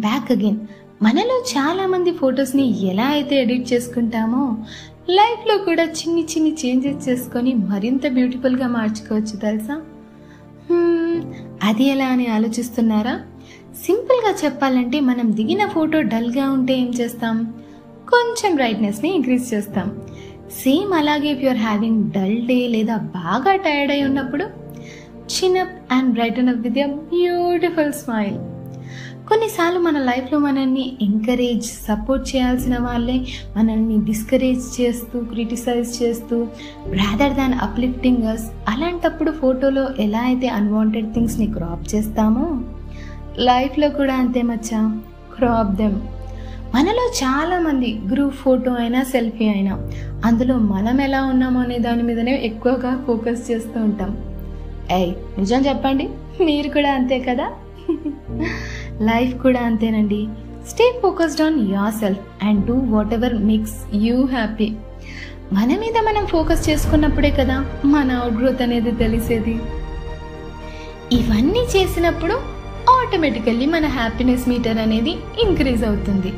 Back again మనలో చాలా మంది ఫొటోస్ని ఎలా అయితే ఎడిట్ చేసుకుంటామో లైఫ్లో కూడా చిన్ని చిన్ని చేంజెస్ చేసుకొని మరింత బ్యూటిఫుల్గా మార్చుకోవచ్చు తెలుసా? అది ఎలా అని ఆలోచిస్తున్నారా? సింపుల్గా చెప్పాలంటే మనం దిగిన ఫోటో డల్గా ఉంటే ఏం చేస్తాం? కొంచెం బ్రైట్నెస్ని ఇంక్రీజ్ చేస్తాం. సేమ్ అలాగే if you're having dull day లేదా బాగా టైర్డ్ అయి ఉన్నప్పుడు chin up and brighten up with beautiful smile కొన్నిసార్లు మన లైఫ్లో మనల్ని ఎంకరేజ్ సపోర్ట్ చేయాల్సిన వాళ్ళే మనల్ని డిస్కరేజ్ చేస్తూ క్రిటిసైజ్ చేస్తూ రాదర్ దాన్ అప్లిఫ్టింగ్ అస్ అలాంటప్పుడు ఫోటోలో ఎలా అయితే అన్వాంటెడ్ థింగ్స్ని క్రాప్ చేస్తామో లైఫ్లో కూడా అంతే మచ్చా క్రాప్ దెమ్ మనలో చాలామంది గ్రూప్ ఫోటో అయినా సెల్ఫీ అయినా అందులో మనం ఎలా ఉన్నామో అనే దాని మీదనే ఎక్కువగా ఫోకస్ చేస్తూ ఉంటాం. ఏయ్ నిజం చెప్పండి మీరు కూడా అంతే కదా? లైఫ్ కూడా అంతేనండి. Stay focused on yourself and do whatever makes you happy మన మీద మనం ఫోకస్ చేసుకున్నప్పుడే కదా మన అవుట్ గ్రోత్ అనేది తెలిసేది. ఇవన్నీ చేసినప్పుడు ఆటోమేటికల్లీ మన హ్యాపీనెస్ మీటర్ అనేది ఇంక్రీజ్ అవుతుంది.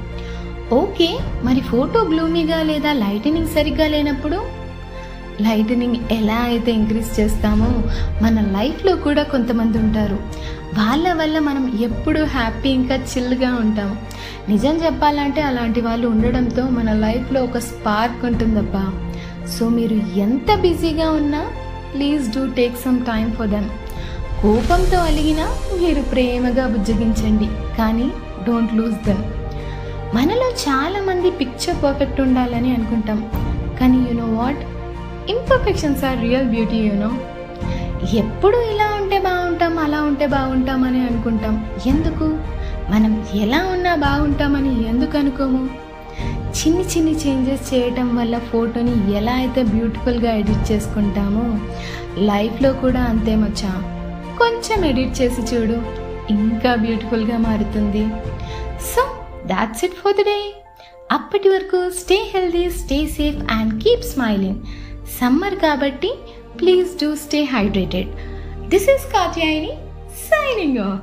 ఓకే మరి ఫోటో గ్లూమీగా లేదా లైటనింగ్ సరిగ్గా లేనప్పుడు లైటనింగ్ ఎలా అయితే ఇంక్రీజ్ చేస్తామో మన లైఫ్లో కూడా కొంతమంది ఉంటారు. వాళ్ళ వల్ల మనం ఎప్పుడూ హ్యాపీ ఇంకా చిల్గా ఉంటాం. నిజం చెప్పాలంటే అలాంటి వాళ్ళు ఉండడంతో మన లైఫ్లో ఒక స్పార్క్ ఉంటుందబ్బా. సో మీరు ఎంత బిజీగా ఉన్నా please do take some time for them. కోపంతో అలిగినా మీరు ప్రేమగా బుజ్జగించండి. కానీ డోంట్ లూజ్ దెమ్. మనలో చాలామంది పిక్చర్ పర్ఫెక్ట్ ఉండాలని అనుకుంటాం. కానీ you know what? Imperfections are real beauty you know ఎప్పుడు ఇలా ఉంటే బాగుంటాం అలా ఉంటే బాగుంటాం అని అనుకుంటాం. ఎందుకు? మనం ఎలా ఉన్నా బాగుంటామని ఎందుకు అనుకోము? చిన్ని చిన్ని చేంజెస్ చేయటం వల్ల ఫోటోని ఎలా అయితే బ్యూటిఫుల్గా ఎడిట్ చేసుకుంటామో లైఫ్లో కూడా అంతే మచ్చా. కొంచెం ఎడిట్ చేసి చూడు ఇంకా బ్యూటిఫుల్గా మారుతుంది. So that's it for the day అప్పటి వరకు stay healthy stay safe and keep smiling summer కాబట్టి please do stay hydrated. This is Katyayini signing off.